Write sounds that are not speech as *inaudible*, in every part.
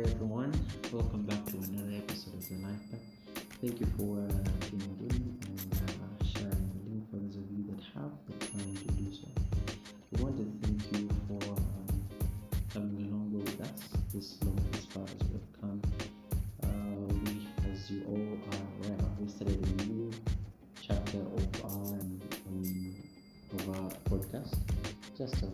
Everyone, welcome back to another episode of the Life Pack. Thank you for uh, tuning in and uh, sharing the link for those of you that have the time to do so. We want to thank you for um, coming along with us this long as far as we've come. Uh, we, as you all are aware, we started a new chapter of our um, of our podcast. Just a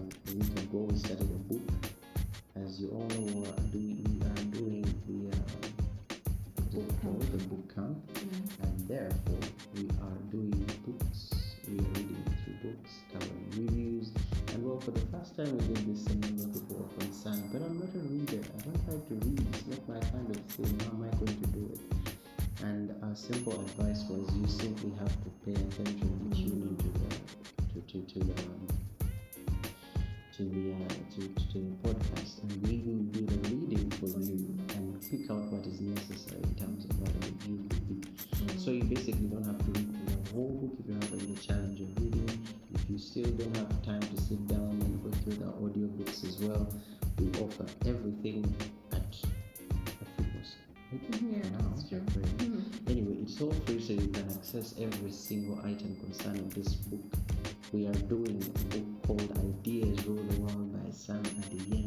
you simply have to pay attention and tune into the to to, to the every single item concerning this book. We are doing a book called Ideas Rule the World by Sam Adeyemi.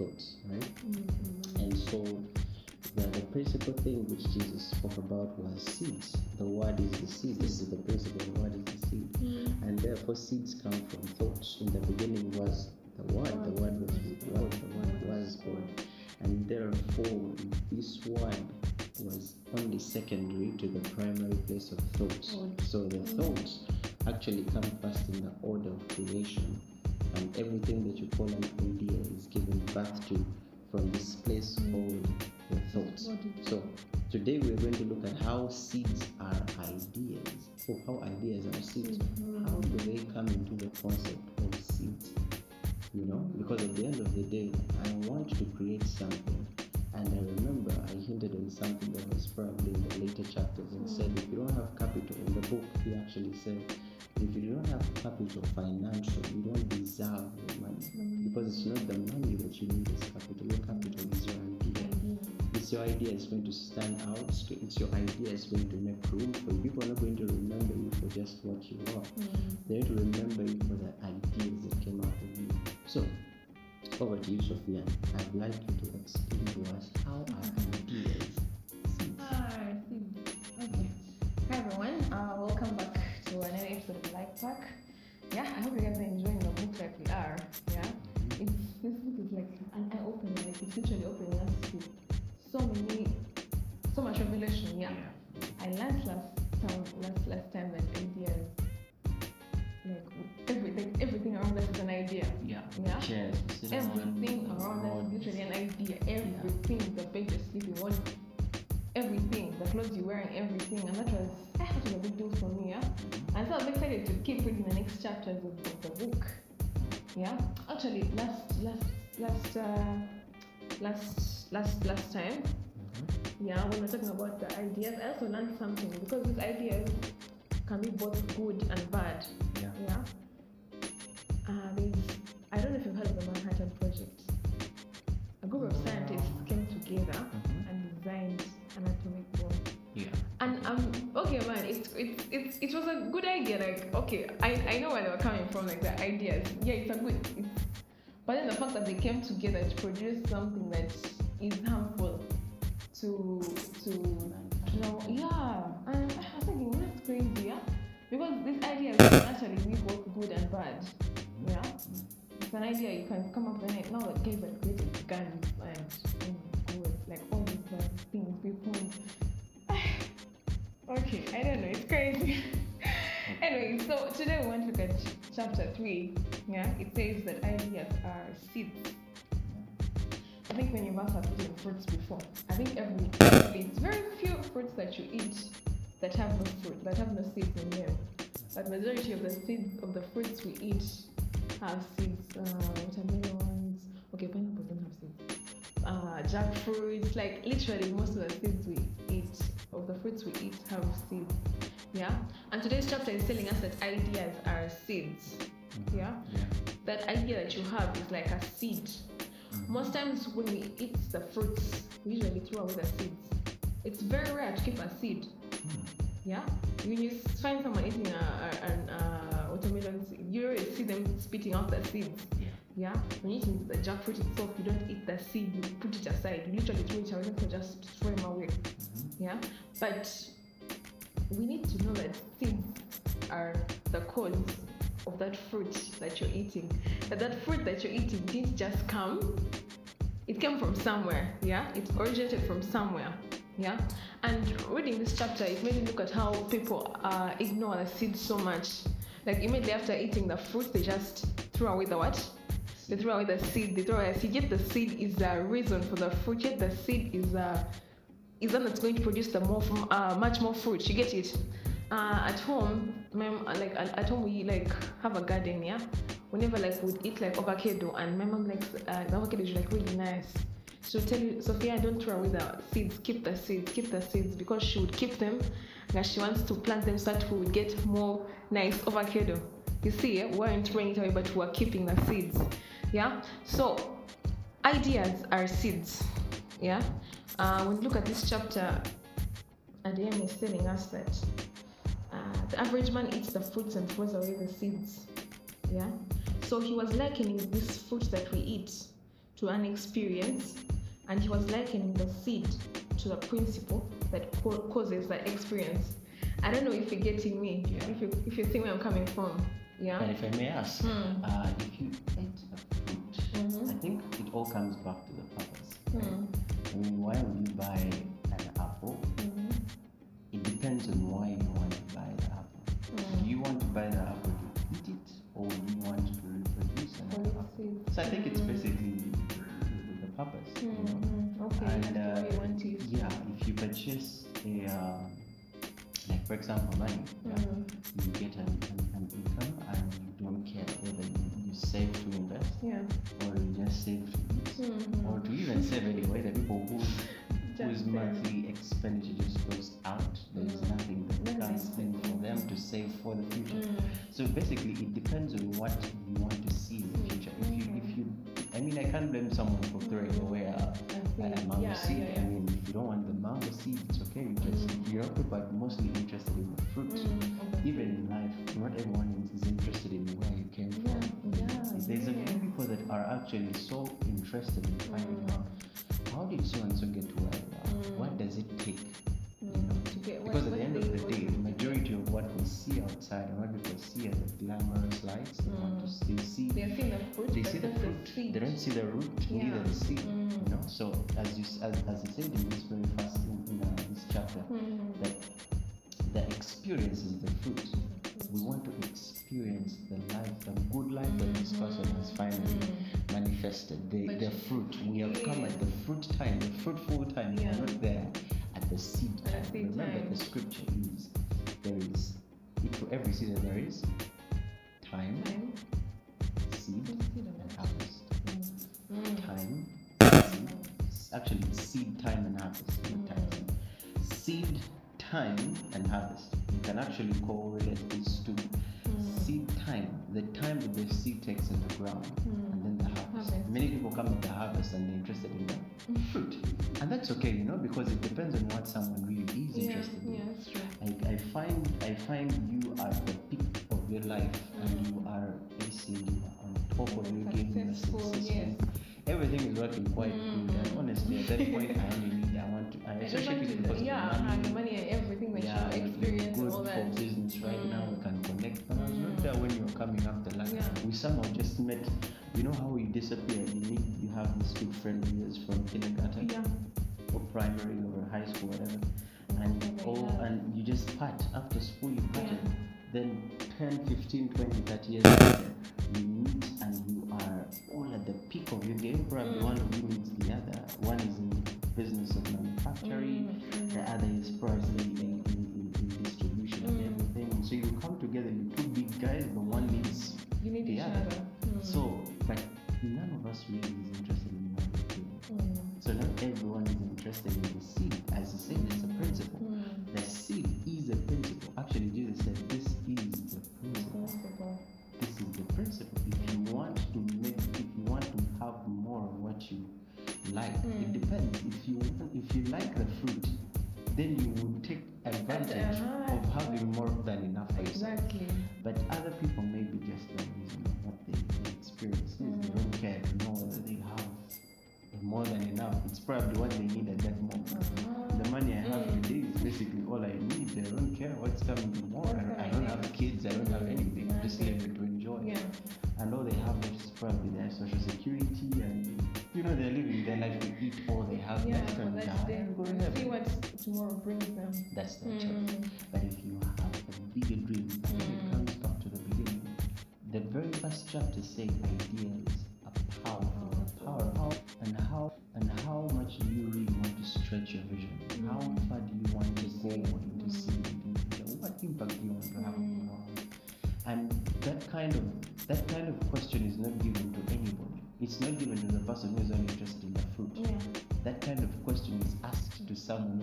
Thoughts, right? And so the, the principal thing which Jesus spoke about was seeds. The word is the seed. This is the principle. The word is the seed. Mm. And therefore seeds come from thoughts. In the beginning something that was probably in the later chapters and said if you don't have capital in the book, he actually said if you don't have capital financial, you don't deserve your money mm-hmm. because it's not the money that you need as capital. Your capital is your idea. Mm-hmm. It's your idea is going to stand out. It's it's your idea is going to make room for you. People are not going to remember you for just what you are. Mm-hmm. They're going to remember you for the ideas that came out of you. So, over to you, Sophia. I'd like you to explain to us how are ideas to another episode of Life Pack. Yeah, I hope you guys are enjoying the book like we are. Yeah. Mm-hmm. It's *laughs* this book is like an eye opener, like it's literally opening us to so many so much revelation, yeah. I learned last time last last time chapters of, of the book. Yeah. Actually, last last last uh, last last last time, Mhm. yeah, when we're talking about the ideas, I also learned something because these ideas can be both good and bad. Yeah. Yeah. Uh, there's, I don't know if you've heard of the Manhattan Project. A group of scientists came together it was a good idea. Like, okay, I, I know where they were coming from, like the ideas. Yeah, it's a good. It's, but then the fact that they came together to produce something that is harmful to to you know, yeah. And I was thinking, that's crazy, yeah. Because this idea can actually be both good and bad. Yeah. It's an idea you can come up with it. Now that guys are creating guns and oh like all these bad things, people Okay, I don't know. It's crazy. *laughs* anyway, so today we want to look at ch- chapter three. Yeah, it says that ideas are seeds. I think many of us have eaten fruits before. I think every it's very few fruits that you eat that have no fruit, that have no seeds in them. But majority of the seeds of the fruits we eat have seeds. Uh, watermelons. Okay, pineapple don't have seeds. Uh, jackfruit. Like literally most of the seeds we of the fruits we eat, have seeds. Yeah. And today's chapter is telling us that ideas are seeds. Mm-hmm. Yeah. Yeah. That idea that you have is like a seed. Mm-hmm. Most times when we eat the fruits, we usually throw away the seeds. It's very rare to keep a seed. Mm-hmm. Yeah, when you find someone eating a, a, an uh, watermelon, you always see them spitting out the seeds. Yeah. Yeah, when you eat the jackfruit itself, you don't eat the seed, you put it aside. You literally throw it away, not just throw them away. Yeah, but we need to know that seeds are the cause of that fruit that you're eating. That that fruit that you're eating didn't just come; it came from somewhere. Yeah, it originated from somewhere. Yeah, and reading this chapter, it made me look at how people uh, ignore the seed so much. Like immediately after eating the fruit, they just throw away the what? They throw away the seed. They throw away the seed. Yet the seed is the reason for the fruit. Yet the seed is uh, is one that's going to produce the more uh, much more fruit. You get it? Uh, at home, my, like at, home we like have a garden, yeah. Whenever like we'd eat like avocado, and my mom likes uh, the avocado is like really nice. She'll tell you, Sophia, don't throw away the seeds. Keep the seeds. Keep the seeds because she would keep them, and she wants to plant them so that we would get more nice avocado. You see, we weren't throwing it away, but we are keeping the seeds. Yeah. So ideas are seeds. Yeah. Uh, when you look at this chapter, Adem is telling us that uh, the average man eats the fruits and throws away the seeds. Yeah. So he was likening this fruit that we eat to an experience, and he was likening the seed to the principle that causes the experience. I don't know if you're getting me. Yeah. If you if you see where I'm coming from. Yeah. And if I may ask, Hmm. uh, if you eat a fruit, Mhm. I think it all comes back to the purpose. Hmm. I mean, why would you buy an apple? Mhm. It depends on why you want to buy the apple. Mm. Do you want to buy the apple to eat it, or do you want to reproduce an Or apple? let's. So I think it's Mm. basically the, the purpose. you know? Mhm. Okay. And uh, way you want it. yeah, if you purchase a, um, like for example, money, basically, it depends on what you want to see in the future. If you, if you, I mean, I can't blame someone for throwing away a, a mango Yeah, seed. yeah, I mean, if you don't want the mango seed, it's okay. You just Mm. you're but mostly interested in the fruit. Mm, okay. Even in life, not everyone is interested in where you came from. yeah, There's a yeah. few people that are actually so interested in fruit time, the fruitful time. Yeah. are not there at the seed At time. seed Remember, time. the scripture is there is to every season there is time, Time. seed, and harvest. Mm. Time, seed. Actually, seed time and harvest. not time, Mm. Seed time and harvest. You can actually correlate these two. Mm. Seed time, the time that the seed takes in the ground, Harvest. Many people come the harvest and they're interested in the fruit, and that's okay, you know, because it depends on what someone like, it Mm. depends. If you if you like the fruit, then you chapter says ideas are powerful, powerful, and how and how much do you really want to stretch your vision? How Mm. far do you want to go See. into Mm. see in the future? What impact do you want to have Mm. the world? And that kind of that kind of question is not given to anybody. It's not given to the person who is only interested in the fruit. Yeah. That kind of question is asked to someone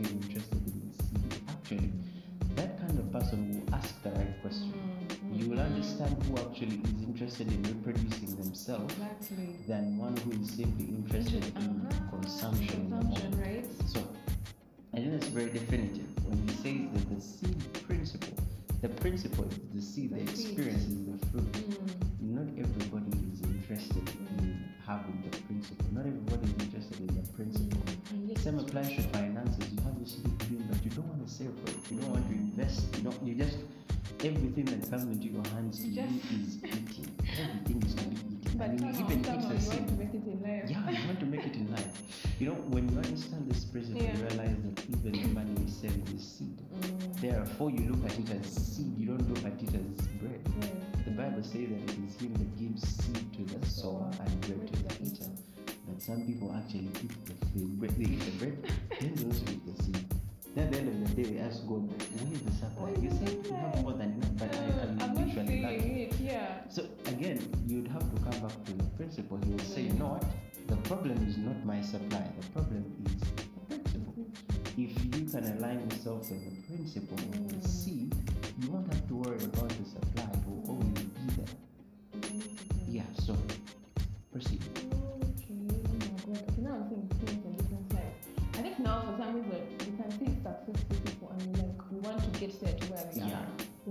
comes into your hands to just- is *laughs* eating. Everything is to be eaten. But you somehow, even eat somehow the you want to make it in life. Yeah, you want to make it in life. You know, when you understand this principle, you realize that even the money you save is seed. Mm. Therefore, you look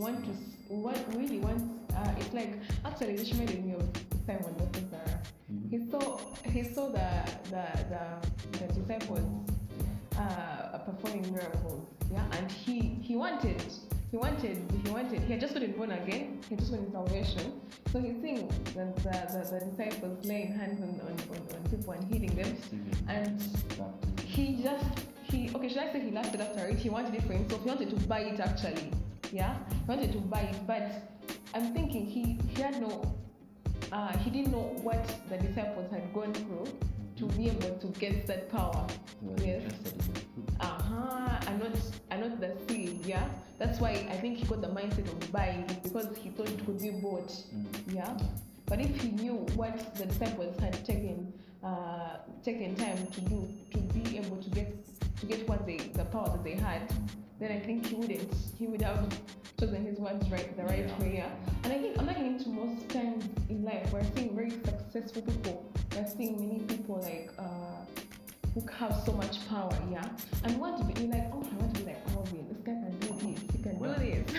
want to s- we want we really want uh, it's like actually this reminded me of Simon the Sorcerer. Mhm. He saw he saw the the the, the disciples uh, performing miracles. Yeah, and he he wanted he wanted he wanted he had just gotten born again. He just gotten salvation. So he's seeing the the, the, the disciples laying hands on, on, on, on people and healing them. Receiving And. He just he okay should I say he lasted after it? He wanted it for himself. He wanted to buy it actually. Yeah, he wanted to buy it, but I'm thinking he he had no uh, he didn't know what the disciples had gone through to be able to get that power. Yes. interested in the fruit. Uh-huh. And not and not the seed, yeah. That's why I think he got the mindset of buying it because he thought it could be bought. Mm. Yeah. But if he knew what the disciples had taken uh, taken time to do to be able to get to get what they the power that they had, then I think he wouldn't. He would have chosen his words right the right Yeah. way. Yeah. And I think I'm not getting to most times in life we're seeing very successful people. We're seeing many people like uh, who have so much power, yeah. And want to be you're like, oh, I want to be like Alvin. This guy can do this. He can do this.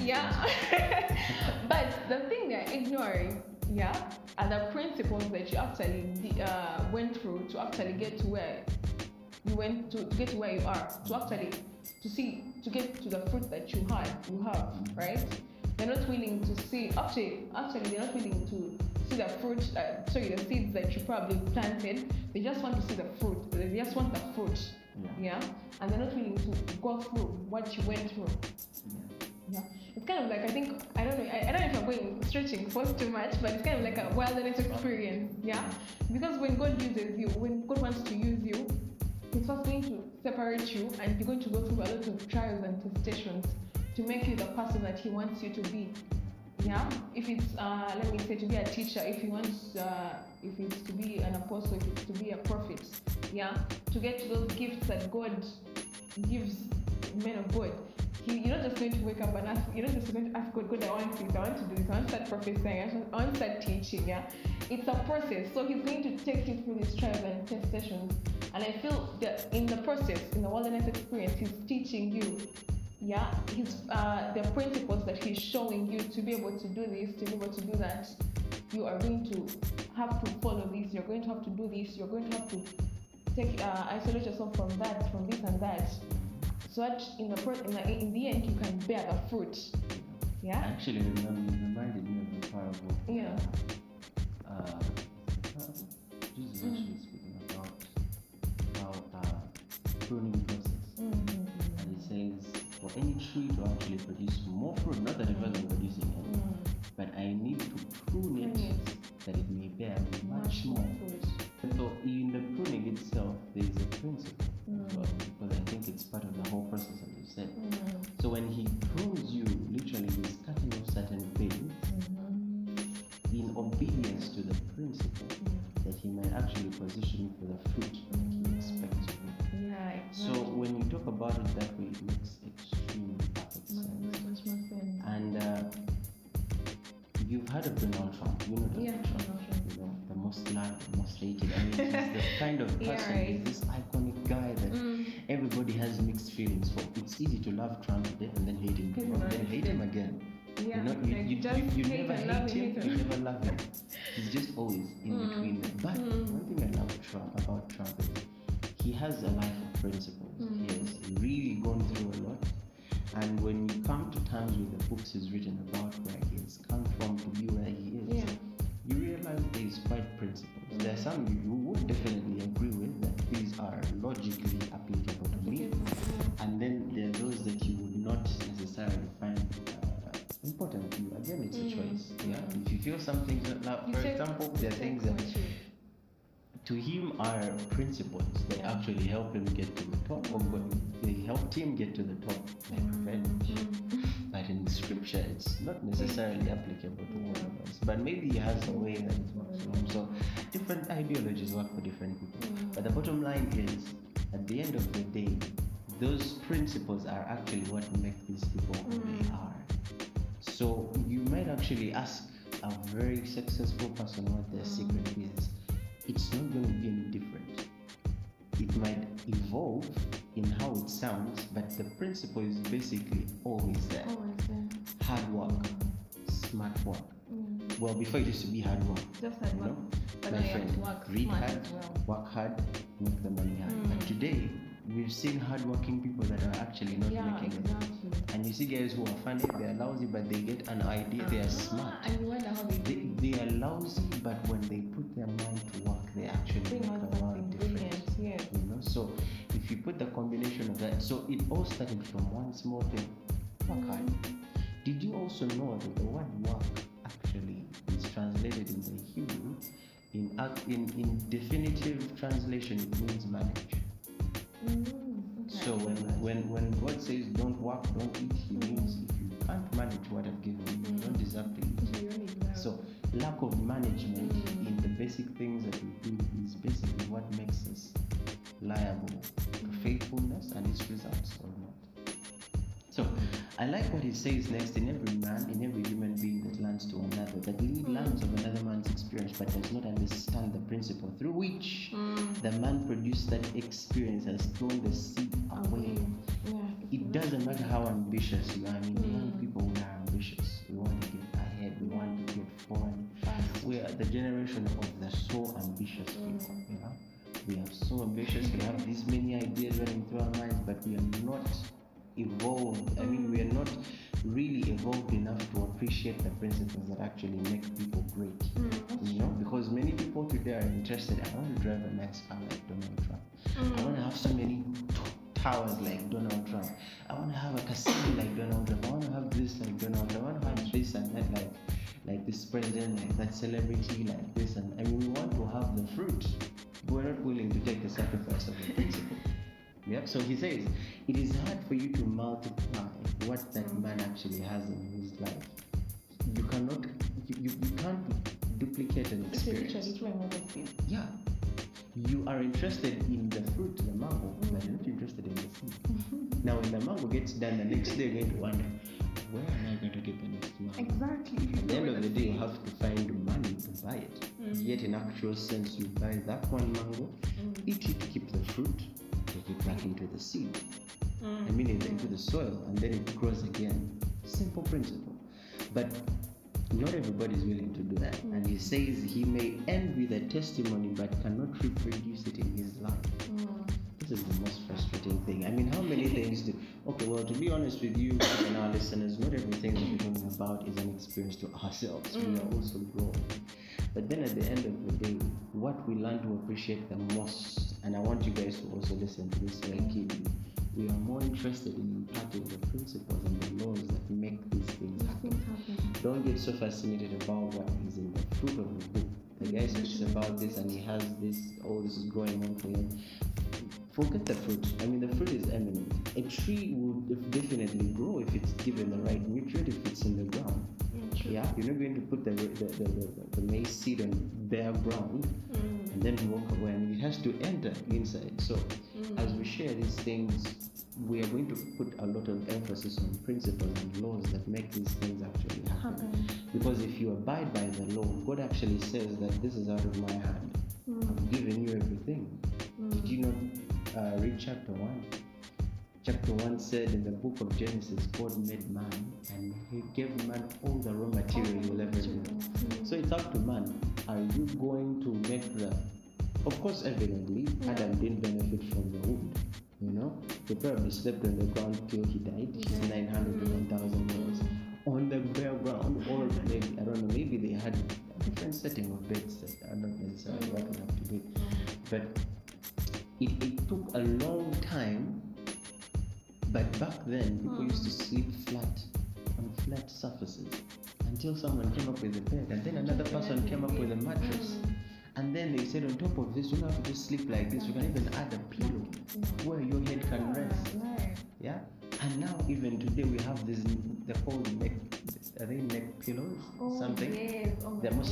*laughs* yeah. *laughs* but the thing they're ignoring, yeah, are the principles that you actually uh, went through to actually get to where you went to, to get to where you are, to actually to see to get to the fruit that you had, you have, right? They're not willing to see. Actually, actually, they're not willing to see the fruit, uh, sorry, the seeds that you probably planted. They just want to see the fruit. They just want the fruit. Yeah. Yeah. And they're not willing to go through what you went through. Yeah. Yeah. It's kind of like I think I don't know I, I don't know if I'm going stretching forth too much, but it's kind of like a wilderness experience. Yeah. Because when God uses you, when God wants to use you, He's first going to separate you and you're going to go through a lot of trials and testations to make you the person that He wants you to be. Yeah. If it's uh, let me say to be a teacher, if He wants uh, if it's to be an apostle, if it's to be a prophet, yeah, to get those gifts that God gives men of God. He, you're not just going to wake up and ask, you're not just going to ask God, God, I want this, I want to do this, I want to start prophesying, I want- to start teaching, yeah? It's a process. So he's going to take you through these trials and temptations. And I feel that in the process, in the wilderness experience, he's teaching you, yeah, he's, uh, the principles that he's showing you to be able to do this, to be able to do that. You are going to have to follow this, you're going to have to do this, you're going to have to take uh, isolate yourself from that, from this and that, so that in the pro- in the, in the end you can bear the fruit. Yeah. Actually, remember, reminded me of the parable. Yeah. Uh, Jesus Mm. actually speaking about how uh, pruning process. Mm-hmm. And he says, for any tree to actually produce more fruit, not that it wasn't producing any, but I need to prune it Prune that it may bear much more. Part of the whole process, as you said. Mm. So when he prunes you, literally he's cutting off certain things Mm-hmm. in obedience to the principle that he might actually position for the fruit that he expects. Yeah. So when you talk about it that way, it makes applicable to us. But maybe he has a way that it works for him. So different ideologies work for different people. Mm. But the bottom line is, at the end of the day, those principles are actually what make these people who they Mm. are. So you might actually ask a very successful person what their Mm. secret is. It's not going to be any different. It might evolve in how it sounds, but the principle is basically always there. Always there. Hard work, smart work. Mm. Well, before it used to be hard work. Just You work. know, But my friend, work read hard, well. work hard, make the money hard. But Mm. today, we've seen hardworking people that are actually not Yeah, making it. And you see guys who are funny, they are lousy, but they get an idea, they are Ah, smart. You wonder how they They, they are lousy, but when they put their mind to work, they actually bring make out a lot something of difference. brilliant. You know, so if you put the combination of that, so it all started from one small thing, work hard. Mm. Did you also know that the word work actually is translated in the Hebrew? In, in, in definitive translation, it means manage. Mm. Okay. So when, when, when God says don't work, don't eat, He means if you can't manage what I've given you, you don't deserve to eat. So you only deserve- So lack of management Mm. in the basic things that we do is basically what makes us liable to faithfulness and its results or not. So I like what he says next in every man, in every human being that learns to another, that but does not understand the principle through which Mm. the man produced that experience has thrown the seed away. Yeah. It doesn't matter how ambitious you are. I mean, young Mm. people we are ambitious. We want to get ahead. We want to get forward. We are the generation of the so ambitious people. Mm. You know, we are so ambitious. We have these many ideas running through our minds, but we are not evolved. I mean, we are not really evolved enough to appreciate the principles that actually make people great. Mm, that's You know, because many people today are interested. I want to drive a nice car like Donald Trump. I Mm. want to have so many towers like Donald Trump. I want to have a casino like Donald Trump. I want to have this like Donald Trump. I want to have this and that like like this president, like that celebrity, like this. And I mean, we want to have the fruit. We're not willing to take the sacrifice of the principle. Yep. So he says, it is hard for you to multiply what that man actually has in his life. You cannot, you, you, you can't duplicate an It's experience. literally throwing what it feels. Yeah. You are interested in the fruit, the mango, but you're not interested in the seed. *laughs* Now, when the mango gets done, the next day you're going to wonder, where am I going to get the next mango? Exactly. At the end of the day, you have to find money to buy it. Mm. Yet, in actual sense, you buy that one mango, Mm. eat it, keep the fruit, take it back into the seed. I mean, into the soil, and then it grows again. Simple principle. But not everybody is willing to do that. And he says he may envy the testimony but cannot reproduce it in his life. Mm. This is the most frustrating thing. I mean, how many *laughs* things do. Okay, well, to be honest with you and our listeners, not everything that we're talking about is an experience to ourselves. We are also growing. But then at the end of the day, what we learn to appreciate the most, and I want you guys to also listen to this very keenly, we are more interested in imparting the principles and the laws that make these things happen. happen. Don't get so fascinated about what is in the fruit of the book. The guy speaks about this and he has this, all this is going on for him. Forget the fruit. I mean, the fruit is eminent. A tree would def- definitely grow if it's given the right nutrient, if it's in the ground. Yeah, you're not going to put the, the, the, the, the maize seed on bare ground Mm. and then walk away. It has to enter inside. So, Mm. as we share these things, we are going to put a lot of emphasis on principles and laws that make these things actually happen. Happen. Because if you abide by the law, God actually says that this is out of my hand. Mm. I've given you everything. Did Mm. you not uh, read chapter 1? Chapter 1 said in the book of Genesis, God made man and he gave man all the raw material he will ever need. So it's up to man. Are you going to make the. Of course, evidently, Yeah. Adam didn't benefit from the wood. You know, he probably slept on the ground till he died. He's Yeah. 900 to 1,000 years on the bare ground, or maybe I don't know. Maybe they had a different setting of beds that are not necessarily what we have today. But it, it took a long time. But back then, people mm. used to sleep flat on flat surfaces until someone came up with a bed, and then another person came up with a mattress. Mm. And then they said, on top of this, you don't have to just sleep like this. You can even add a pillow where your head can rest. Yeah. And now, even today, we have this. They're called neck. Are they neck pillows? Oh, Something. Yes. Oh There my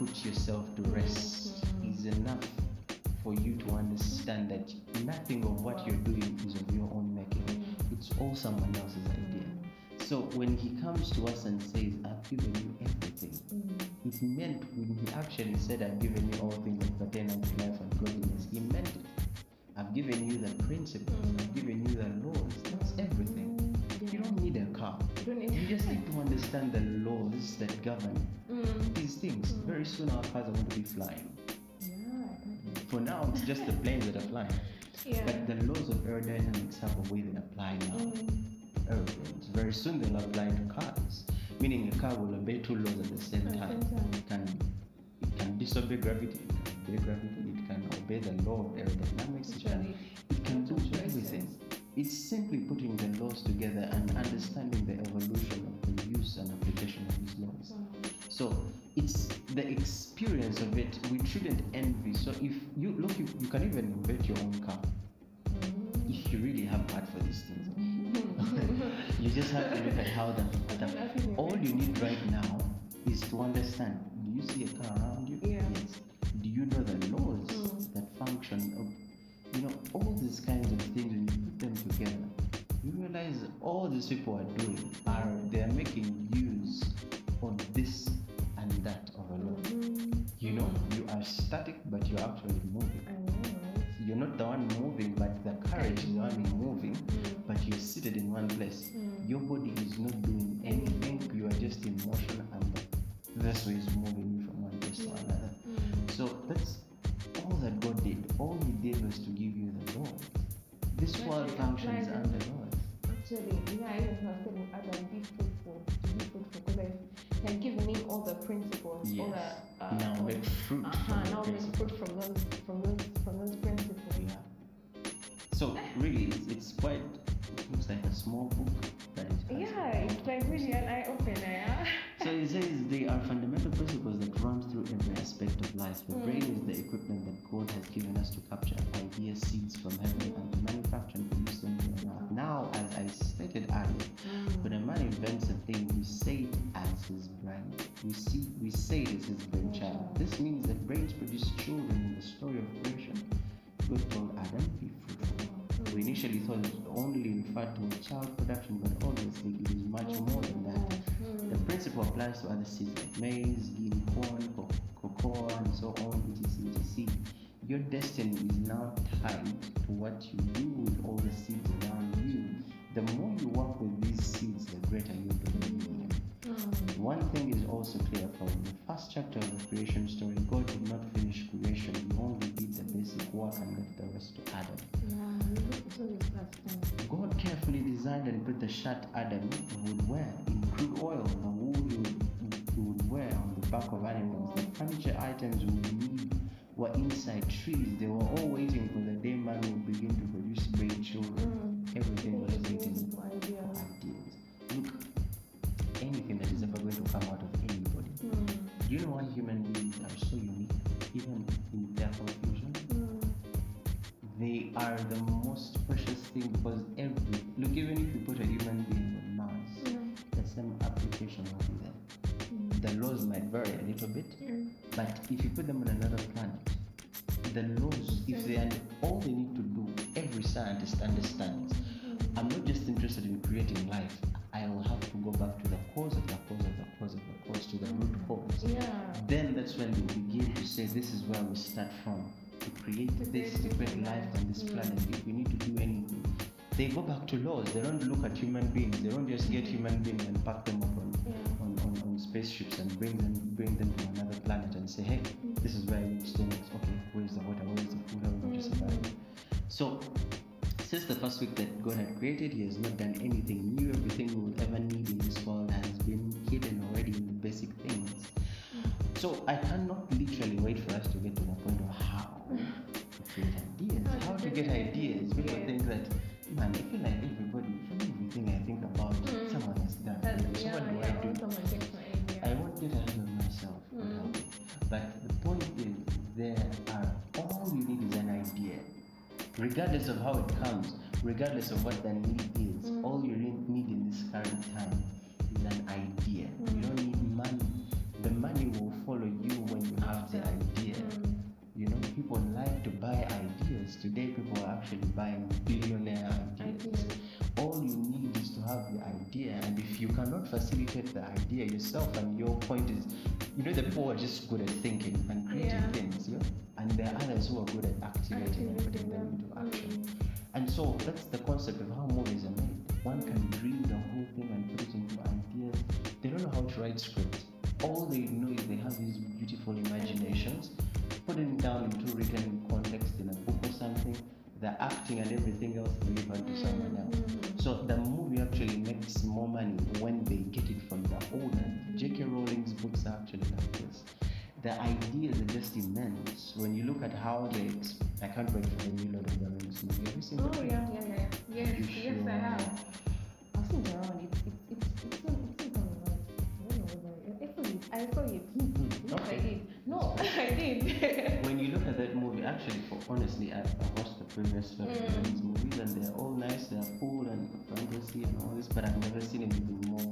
put yourself to rest is enough for you to understand that nothing of what you're doing is of your own making. Mm. It's all someone else's idea. So when he comes to us and says, I've given you everything, Mm. it meant when he actually said, I've given you all things that pertain unto life and godliness, he meant it. I've given you the principles, I've given you the laws. That's everything. Mm. You don't need a car. You. You just *laughs* need to understand the laws that govern soon our cars are going to be flying. Yeah. For now, it's just the planes that are flying. Yeah. But the laws of aerodynamics have a way they apply now. Mm. aeroplanes. Very soon they'll apply to cars, meaning a car will obey two laws at the same At time. time. It can it can disobey gravity, it can obey gravity, it can obey the law of aerodynamics, it can, it can do everything. It's simply putting the laws together and understanding the evolution of the use and application of these laws. Wow. So it's the experience of it we shouldn't envy. So if you look, you, you can even invent your own car if you really have heart for these things. *laughs* You just have to look at how the, the all you need right now is to understand. Do you see a car around you? Yeah. Yes. Do you know the laws Mm. that function of you know all these kinds of things when you put them together? You realize all these people are We say it is brainchild. This means that brains produce children in the story of creation. God told Adam, "Be fruitful." We initially thought it only referred to child production, but obviously it is much mm. more than that. Mm. The principle applies to other seeds like maize, guinea corn, co- cocoa, and so on, etc. etc. Your destiny is now tied to what you do with all the seeds around you. The more you work with these seeds, the greater your chapter of the creation story God did not finish creation, He only did the basic work and left the rest to Adam. God carefully designed and put the shirt Adam that's when we begin to say this is where we start from to create this, to create life on this Mm. planet. If we need to do anything, they go back to laws. They don't look at human beings. They don't just get human beings and pack them up on, on, on, on spaceships and bring them bring them to another planet and say, hey, mm. this is where you stay next. Okay, where's the water? Where's the food? How are we going to survive? So since the first week that God had created, He has not done anything new. Everything we will ever need in this world has been hidden already in the basic things. Mm. So I Regardless of how it comes, regardless of what the need is, Mm. all you need in this current time is an idea. You Mm. don't need money. The money will follow you when you have the idea. Mm. You know, people like to buy ideas. Today, people are actually buying billionaire ideas. Ideas. All you need is to have the idea, and if you cannot facilitate the idea yourself, and your point is, you know, the people are just good at thinking putting it down into written context in a book or something. The acting and everything else it to someone else. Mm. So the movie actually makes more money when they get it from the owner. J.K. Rowling's books are actually like this. The ideas are just immense. When you look at how they, I can't wait for the new Lord of the Rings movie. Have you seen Oh the yeah, yeah, yeah. That movie, actually, for honestly, I, I watched the previous Mm. Movies and they're all nice, they're cool and fantasy and all this, but I've never seen anything more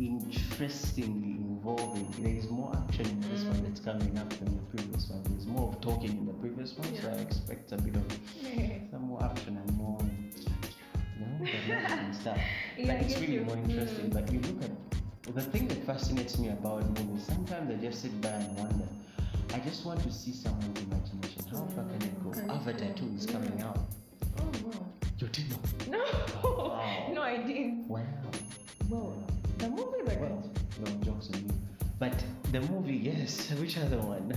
interestingly involving. There is more action in this one Mm. that's coming up than the previous one. There's more of talking in the previous one, so I expect a bit of *laughs* some more action and more, you know, and stuff. *laughs* Yeah, but it's really you. more interesting. Mm. But you look at the thing that fascinates me about movies. Sometimes I just sit by and wonder. I just want to see someone's imagination. How far can it go? Can Avatar 2 is coming out. Oh wow. You didn't know? No. Wow. *laughs* no, I didn't. Wow. Well, the movie like Well, no jokes on you. But the movie, yes. *laughs* Which other one?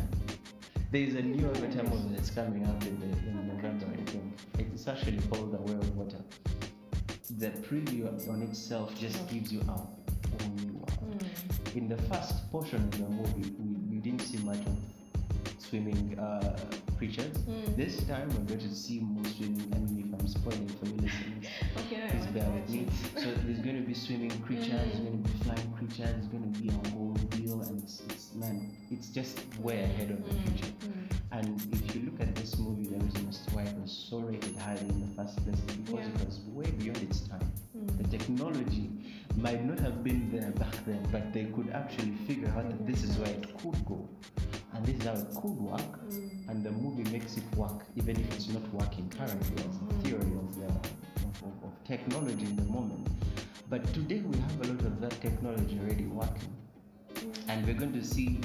There is a new Avatar movie that's coming out in, the, in November, I think. It's actually called The Way of Water. The preview on itself just gives you a whole new world. Mm. In the first portion of the movie, we, we didn't see much of swimming uh, creatures. Mm. This time, we're going to see more swimming. I mean, if I'm spoiling for you listeners, Okay, please bear with me. So there's going to be swimming creatures, there's Mm. going to be flying creatures, there's going to be a whole deal, and it's, it's man, it's just way ahead of the Mm, future. mm. And if you look at this movie, the reason as to why it was so rated highly in the first place is because Yeah. it was way beyond its time. The Mm. technology might not have been there back then, but they could actually figure out that this is where it could go, and this is how it could work. Mm. And the movie makes it work, even if it's not working currently as a theory of, the, of, of, of technology in the moment. But today we have a lot of that technology already working, Mm. and we're going to see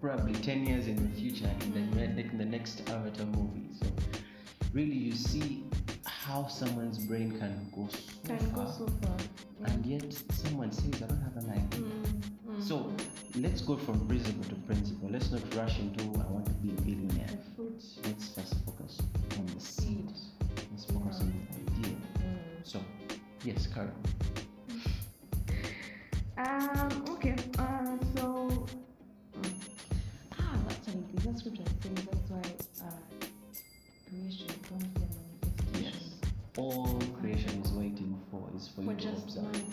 probably 10 years in the future in the, in the next Avatar movie. So, really, you see how someone's brain can go so Can far, go so far. and yet someone says, I don't have an idea. Mm, mm. So, let's go from principle to principle. Let's not rush into, I want to be a billionaire. the fruit Let's first focus on the seed. Let's focus on the idea. Mm. So, yes, Karen. *laughs* Um, okay, uh, so. mm. Ah, actually, the scripture says that's why All creation is waiting for is for you to observe.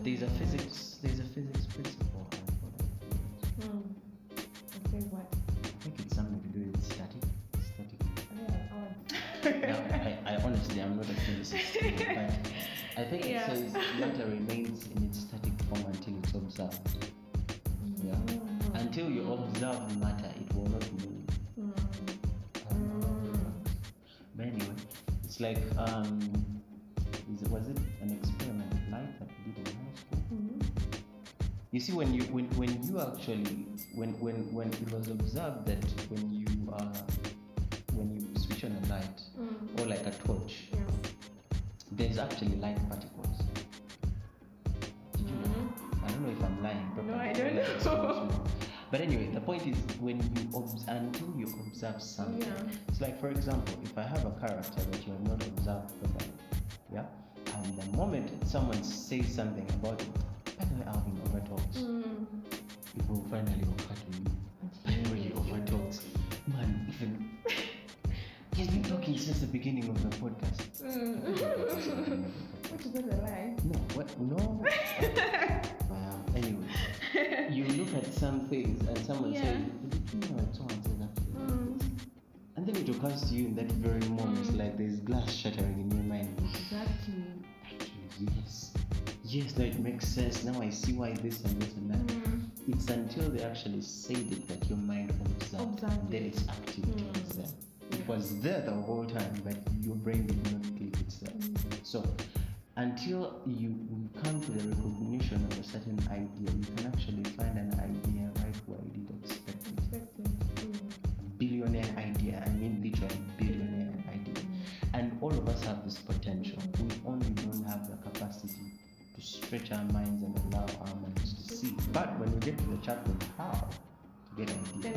There's a physics. There's a physics principle. I forgot. Mm. Okay, what? I think it's something to do with static. Static. Yeah, now, I, I honestly am not a physicist, but I *laughs* think it says matter remains in its static form until it's observed. Yeah. Mm. Until you observe matter, it will not move. Like um, is it, was it an experiment light that we did in high school? Mhm. You see, when you when when you actually when when when it was observed that when you uh when you switch on a light Mm. or like a torch, Yeah. there's actually light particles. But anyway, the point is when you obs- until you observe something. Yeah. It's like, for example, if I have a character that you have not observed properly, yeah, and the moment someone says something about it, by the way, Alvin overtalks, Mm. it will finally to you. By the way, he overtalks. Man, even *laughs* he's been talking since the beginning of the podcast. Mm. *laughs* Which is not a lie. No, what? No. *laughs* You look at some things and someone Yeah. says, "Did you know that someone said that?" Mm. And then it occurs to you in that very moment, Mm. like there's glass shattering in your mind. Exactly. Yes. Yes, now it makes sense. Now I see why this and this and that. Mm. It's until they actually said it that your mind observed. Observed Then it. it's active Mm. towards. It was there the whole time, but your brain did not click itself. Mm. So, until you, you come to the recognition of a certain idea, you can actually find an idea right where you didn't expect it. Billionaire idea, I mean literally billionaire idea. And all of us have this potential. We only don't have the capacity to stretch our minds and allow our minds to see. But when we get to the chapter of how to get ideas,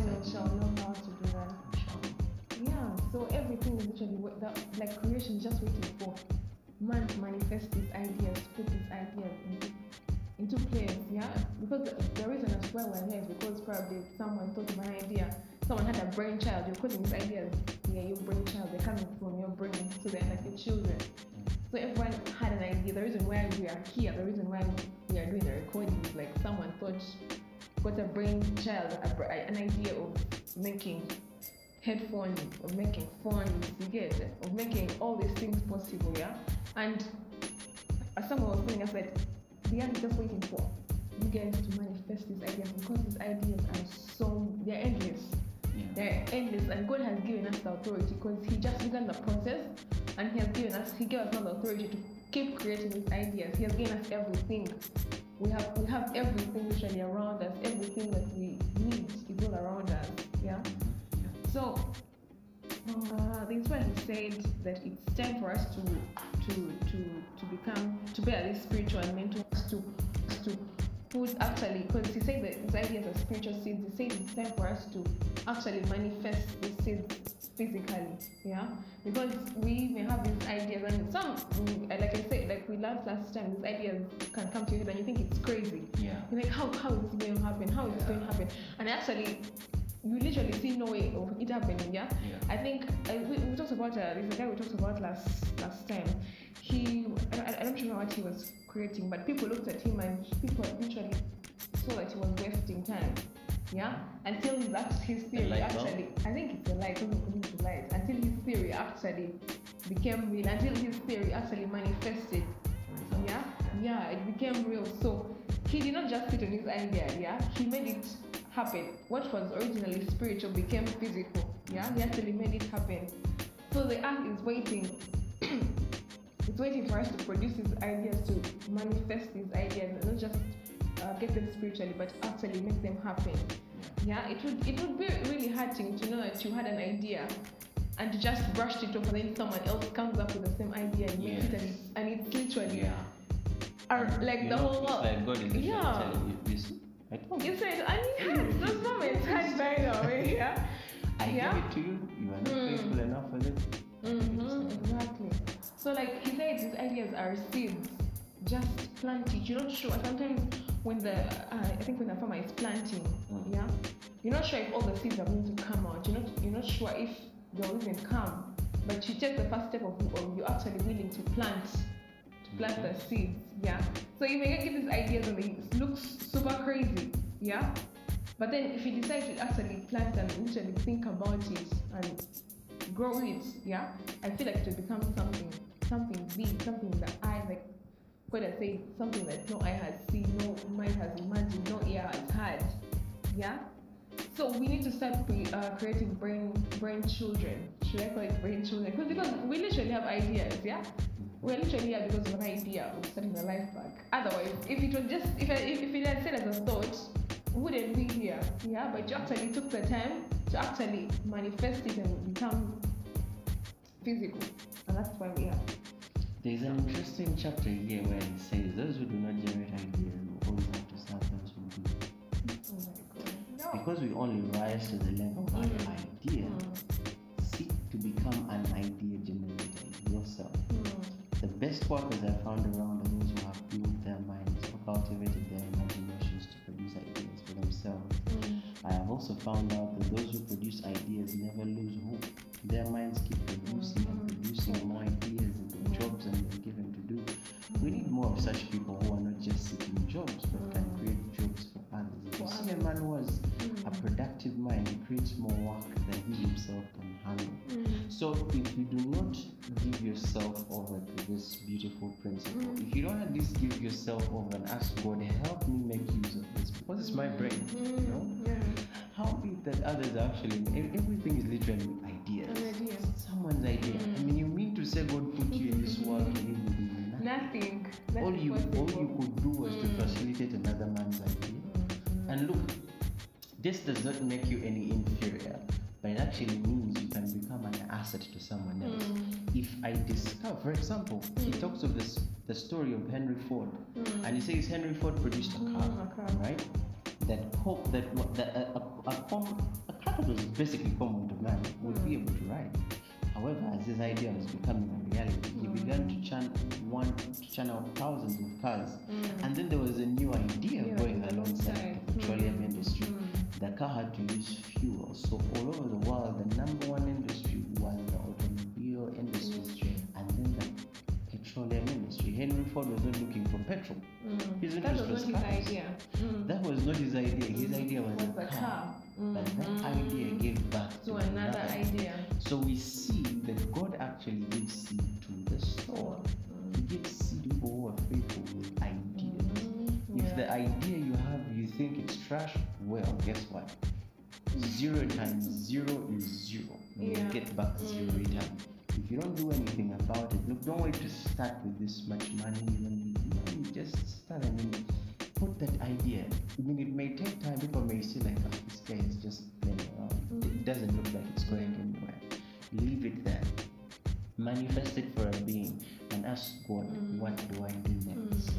of making phones, you get of making all these things possible, yeah? And as someone was telling us that the earth is just waiting for you guys to manifest these ideas because these ideas are so they're endless. Yeah. They're endless and God has given us the authority because He just began the process and He has given us He gave us now the authority to keep creating these ideas. He has given us everything. We have we have everything literally around us. Everything that we need is all around us. Yeah. So uh, the he said that it's time for us to to to to become to bear this spiritual and mental to to put actually because he said that his ideas are spiritual seeds. He said it's time for us to actually manifest these seeds physically. Yeah, because we may have these ideas and some mm, like I said like we learned last time these ideas can come to you and you think it's crazy. Yeah. You're like, how, how is it going to happen? How is it Yeah. going to happen? And actually, you literally see no way of it happening, yeah? Yeah. I think uh, we, we talked about, uh, there's a guy we talked about last last time. He, I, I- don't remember what he was creating, but people looked at him and people literally saw that he was wasting time, yeah? Until act- his theory bulb? actually, I think it's a light, according to light, until his theory actually became real, until his theory actually manifested yeah yeah it became real so he did not just sit on his idea yeah he made it happen. What was originally spiritual became physical yeah. He actually made it happen. So the earth is waiting *clears throat* it's waiting for us to produce these ideas to manifest these ideas and not just uh, get them spiritually but actually make them happen. Yeah it would it would be really hurting to know that you had an idea and you just brushed it off and then someone else comes up with the same idea and makes it and it's, and it's literally Yeah. Are like You the know, whole world. like God is Yeah. telling you, you see, I told you. You said, and he had those moments had by the way, *laughs* yeah. I yeah. gave it to you. You are not Mm. faithful enough with it. Mm-hmm, exactly. So like he said, these ideas are seeds. Just plant it. You're not sure. Sometimes when the uh, I think when the farmer is planting, Mm. yeah, you're not sure if all the seeds are going to come out. You're not you're not sure if they'll even come. But you take the first step of, of you're actually willing to plant plant the seeds. Yeah. So you may get these ideas and it looks super crazy. Yeah. But then if you decide to actually plant them and literally think about it and grow it, yeah, I feel like it will become something something big, something that I like what I say, something that no eye has seen, no mind has imagined, no ear has heard. Yeah? So we need to start pre- uh, creating brain brain children. Should I call it brain children? Because because we literally have ideas, yeah? We're literally here because of an idea of starting a life back. Otherwise, if it was just if, I, if it had said as a thought, wouldn't be here. Yeah, but you actually took the time to actually manifest it and become physical, and that's why we are. There's an interesting chapter here where it says those who do not generate ideas will always have to start those who do. Oh my god. No. Because we only rise to the level of an Mm. idea, seek to become an idea generator. Mm. The best workers I found around are those who have built their minds or cultivated their imaginations to produce ideas for themselves. Mm. I have also found out that those who produce ideas never lose hope. Their minds keep producing and producing more ideas and the jobs and they're given to do. We need more of such people who are not just seeking jobs but can create jobs for others. If you see a man who has a Mm. productive mind, he creates more work than he himself actually everything is literally ideas. An idea. Someone's idea. I Mm. mean you mean to say God put you in this world to live with? Nothing. Nothing. All you all you could do was to Mm. facilitate another man's idea. Mm. And look, this does not make you any inferior, but it actually means you can become an asset to someone else. Mm. If I discover, for example, he Mm. talks of this the story of Henry Ford, Mm. and he says Henry Ford produced a car, a car. right? That hope that that a, a, a, com- a car that was basically common to man would be able to ride. However, as this idea was becoming a reality, he Mm. began to churn one to churn out thousands of cars, Mm. and then there was a new idea going alongside the petroleum Mm. industry. The car had to use fuel, so all over the world, the number one industry was the automobile industry, Industry. and then the petroleum industry. Henry Ford was not looking for petrol. Mm. His That was not his cars. idea. Mm. That was not his idea. His Mm. idea was, a a car. car. But that Mm. idea gave birth to another idea. So we see that God actually gives seed to the soul. He gives seed to people who are faithful with ideas. Mm. If Yeah. the idea you have you think it's trash, well, guess what? Zero times zero is zero. You Yeah. get back zero Mm. return. If you don't do anything about it, look, don't wait to start with this much money. You don't need money. Just start. I mean, put that idea. I mean, it may take time. People may see like, oh, this guy is just playing around. it, it doesn't look like it's going anywhere. Leave it there. Manifest it for a being and ask God, Mm. what do I do next?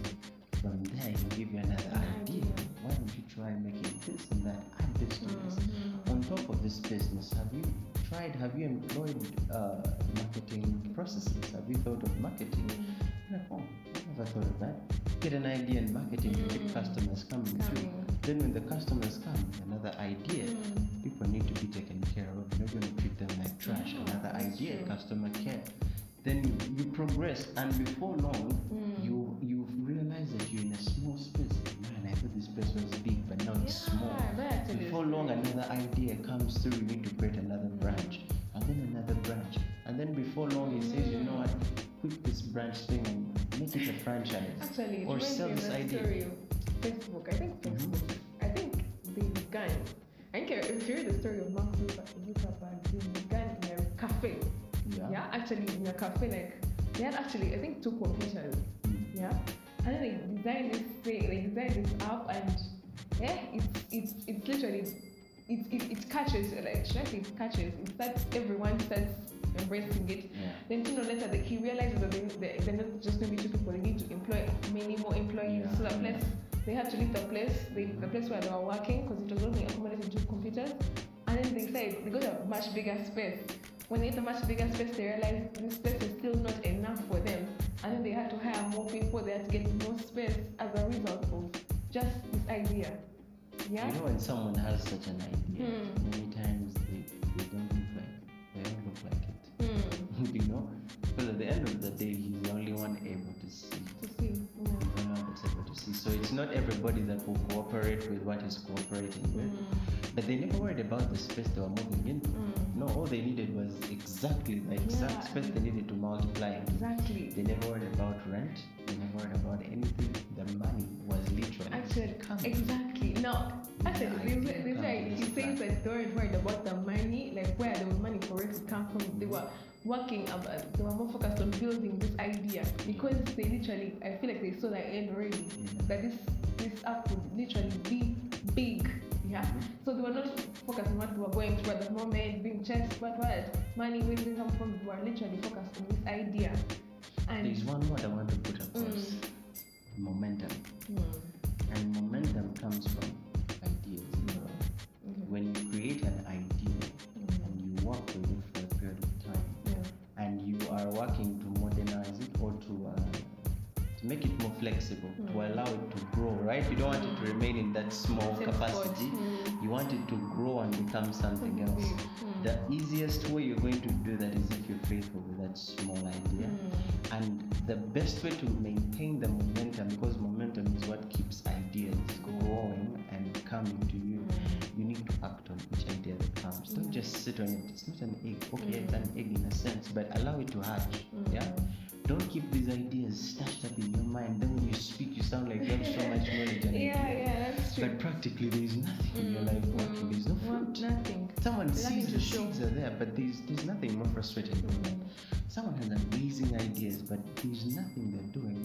From there, He'll give you another An idea. Why don't you try making this and that? Add this to this. Mhm. On top of this business, have you tried, have you employed uh, marketing processes? Have you thought of marketing? Like, oh, I never thought of that. Get an idea in marketing to get Mm. customers coming through. Then when the customers come, another idea. Mm. People need to be taken care of. You're not going to treat them like trash. Another idea, customer care. Then you, you progress, and before long, Mm. you you realize that you're in a small space. Man, I thought this place was big, but now small. Yeah, Before long, another idea comes through. You need to create another branch, and then another branch, and then before long, he says, "You know what? Quit this branch thing and make it a franchise, Actually, or sell this idea." story of Facebook. I think Mhm. Facebook. I think they began. I think if you read the story of Mark Zucker- Zuckerberg, they began in a cafe. Yeah. Yeah, actually in a cafe, like they had actually I think two computers. Mm. Yeah, and then they designed this thing. They designed this app, and yeah, it's it's it's literally it it, it catches like should I say it catches. It starts everyone starts embracing it. Yeah. Then sooner or later, that he realizes that they, they, they're not just going to be two people. They need to employ many more employees. Yeah. So the place, they had to leave the place, they, the place where they were working, because it was only accommodated to computers. And then they said they got a much bigger space. When they get a much bigger space, they realized this space is still not enough for them. And then they had to hire more people. They had to get more space as a result of just this idea. Yeah. You know when someone has such an idea, Hmm. many times they, they don't look like they don't look like it. Hmm. *laughs* you know? Because at the end of the day he's the only one able to see. To. He's the only one to see. So it's not everybody that will cooperate with what he's cooperating with. Mm. But they never worried about the space they were moving into. Mm. No, all they needed was exactly the exact Yeah. space they needed to multiply. Exactly. They never worried about rent. They never worried about anything. The money was literally Actually, coming. exactly. Now, actually, Yeah, I this think way, this that way is he says that they weren't worried about the money, like where the money for it to come from. They were working about, they were more focused on building this idea because they literally, I feel like they saw the end already. That this this app would literally be big. Yeah. So they were not focused on what they were going through at the moment, being chased, but what money, where did come from? They were literally focused on this idea. And There's one word I want to put across. Mm. Momentum. Hmm. Make it more flexible, to Mm. allow it to grow, right? You don't want it to remain in that small Same capacity. Mm. You want it to grow and become something else. Mm. The easiest way you're going to do that is if you're faithful with that small idea. Mm. And the best way to maintain the momentum, because momentum is what keeps ideas growing and coming to you, you need to act on each idea that comes. Don't just sit on it. It's not an egg. Okay, it's an egg in a sense, but allow it to hatch. Mm. Yeah. Don't keep these ideas stashed up in your mind. Then when you speak, you sound like you have so much knowledge *laughs* Yeah, idea. yeah, that's true. But practically, there is nothing in your life working. Mm-hmm. There's no fruit. nothing. Someone Nothing sees the seeds are there, but there's there's nothing more frustrating than that. Someone has amazing ideas, but there's nothing they're doing.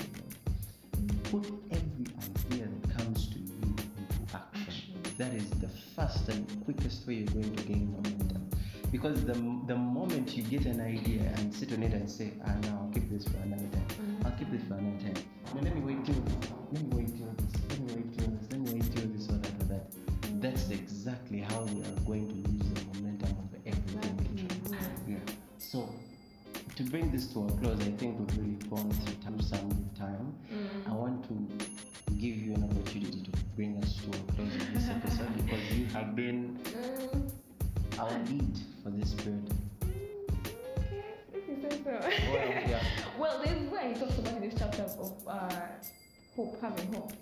Put every idea that comes to you into action. That is the fast and quickest way you're going to gain momentum. Because the, the moment you get an idea and sit on it and say, ah, no, I'll keep this for another time. I'll keep this for another time. No, let me wait till let me wait till this, let me wait till this, let me wait till this or that or that. That's exactly how we are going to lose the momentum of everything. we try. Yeah. So to bring this to a close, I think we've really gone through some time. I want to give you an opportunity to bring us to a close of this episode *laughs* because you have been Mm, our lead for this period. okay, if you say so. Well, yeah. *laughs* well, there's where he talks about in this chapter of uh, hope, having hope.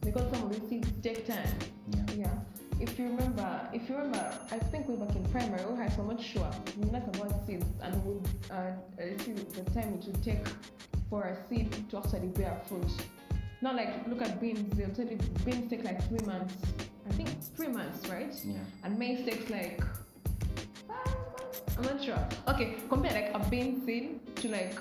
Because some of these things take time. Yeah. Yeah. If you remember, if you remember, I think we back in primary, we had so much sure we learned about seeds and we would uh, uh, see the time it would take for a seed to actually bear fruit. Not like look at beans, they'll tell you beans take like three months. I think three months, right? Yeah. And maize takes like. I'm not sure. Okay, compare like a bean seed to like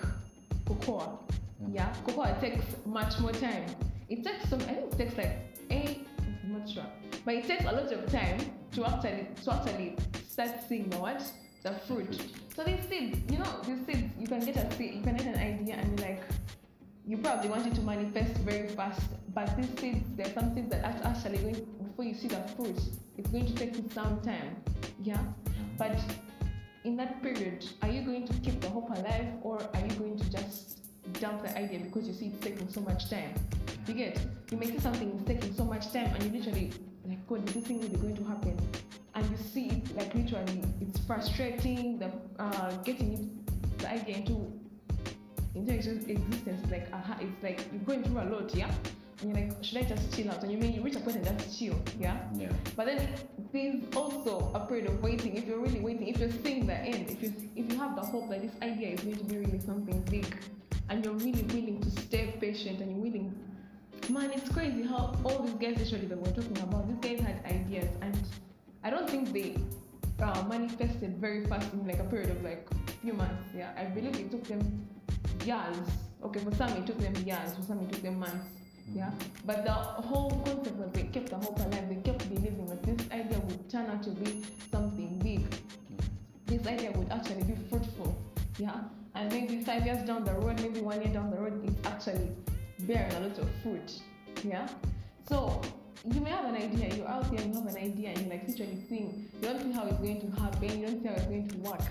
cocoa. Mm. Yeah, cocoa takes much more time. It takes some. I think it takes like eight. I'm not sure. but it takes a lot of time to actually to actually start seeing the what the fruit. So these seeds, you know, these seeds, you can get a seed, you can get an idea, and you're like, you probably want it to manifest very fast. But these seeds, there's some things that act- actually going before you see the fruit, it's going to take you some time. Yeah, mm. but in that period, are you going to keep the hope alive, or are you going to just dump the idea because you see it's taking so much time? You get, you may see something is taking so much time, and you literally like, God, this thing really going to happen? And you see it like literally, it's frustrating. The uh, getting it, the idea into into existence is like aha, it's like you're going through a lot, yeah. And you're like, should I just chill out? And you mean you reach a point and just chill, yeah. Yeah. But then there's also a period of waiting. Hope that this idea is going to be really something big, and you're really willing to stay patient and you're willing, man, it's crazy how all these guys actually that we're talking about, these guys had ideas, and I don't think they uh, manifested very fast in like a period of like few months. Yeah, I believe it took them years. Okay, for some it took them years, for some it took them months. Yeah, but the whole concept was they kept the hope alive. They kept believing that this idea would turn out to be something. This idea would actually be fruitful. Yeah, and maybe five years down the road, maybe one year down the road, it's actually bearing a lot of fruit. Yeah, so you may have an idea. You're out there, you have an idea, and you're like literally seeing. You don't see how it's going to happen. You don't see how it's going to work.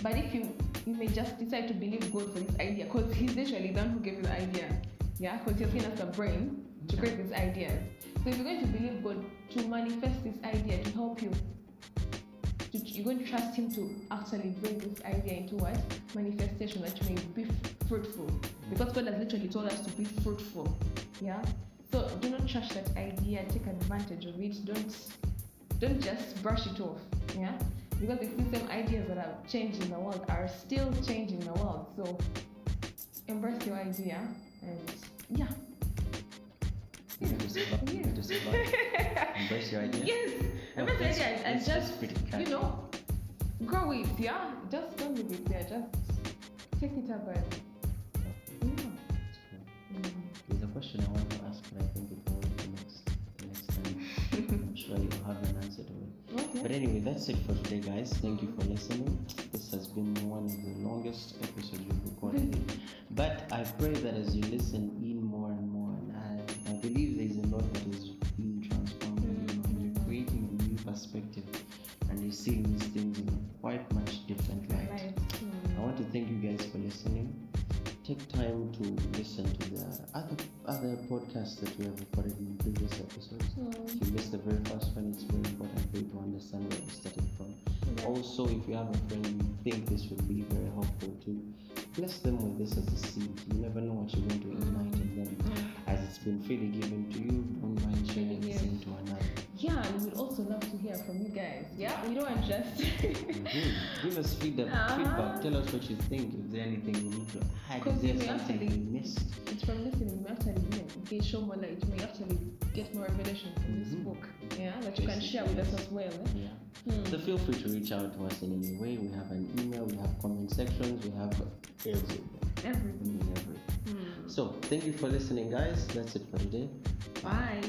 But if you you may just decide to believe God for this idea, because He's literally the one who gave you the idea. Yeah, because He's given us the brain to create these ideas. So if you're going to believe God to manifest this idea to help you, you're going to trust Him to actually bring this idea into what manifestation that you may be fruitful. Because God has literally told us to be fruitful. Yeah. So do not trash that idea. Take advantage of it. Don't don't just brush it off. Yeah. Because the same ideas that have changed in the world are still changing the world. So embrace your idea and yeah. Just survive. Just. *laughs* Embrace your idea. Yes. Embrace your idea and just you know grow it. Yeah. Just don't leave it there. Just take it up and yeah. There's a question I want to ask, but I think it will be next next time. *laughs* I'm sure you'll have an answer to it. Okay. But anyway, that's it for today, guys. Thank you for listening. This has been one of the longest episodes we've recorded. *laughs* but I pray that as you listen in more and more, and I, I believe there's a lot that is perspective, and you're seeing these things in a quite much different light. Right. I want to thank you guys for listening. Take time to listen to the other other podcasts that we have recorded in previous episodes. Hmm. If you missed the very first one, it's very important for you to understand where we started from. Also, if you have a friend you think this would be very helpful to, bless them with this as a seed. You never know what you're going to hmm. ignite in them. Hmm. As it's been freely given to you, don't mind sharing the Yes. same to another. Yeah, and we'd also love to hear from you guys. Yeah, we don't want just. *laughs* Mhm. Give us feedback, Uh-huh. feedback. Tell us what you think. If there's anything we need to add, Because is there we may something actually- we missed? it's from listening, may actually you know, get show more light. May actually get more revelation from this Mhm. book. Yeah, that you can Basically, share with us as well. Eh? Yeah. Hmm. So feel free to reach out to us in any way. We have an email, we have comment sections, we have everything. Everything. Everything. Hmm. So thank you for listening, guys. That's it for today. Bye.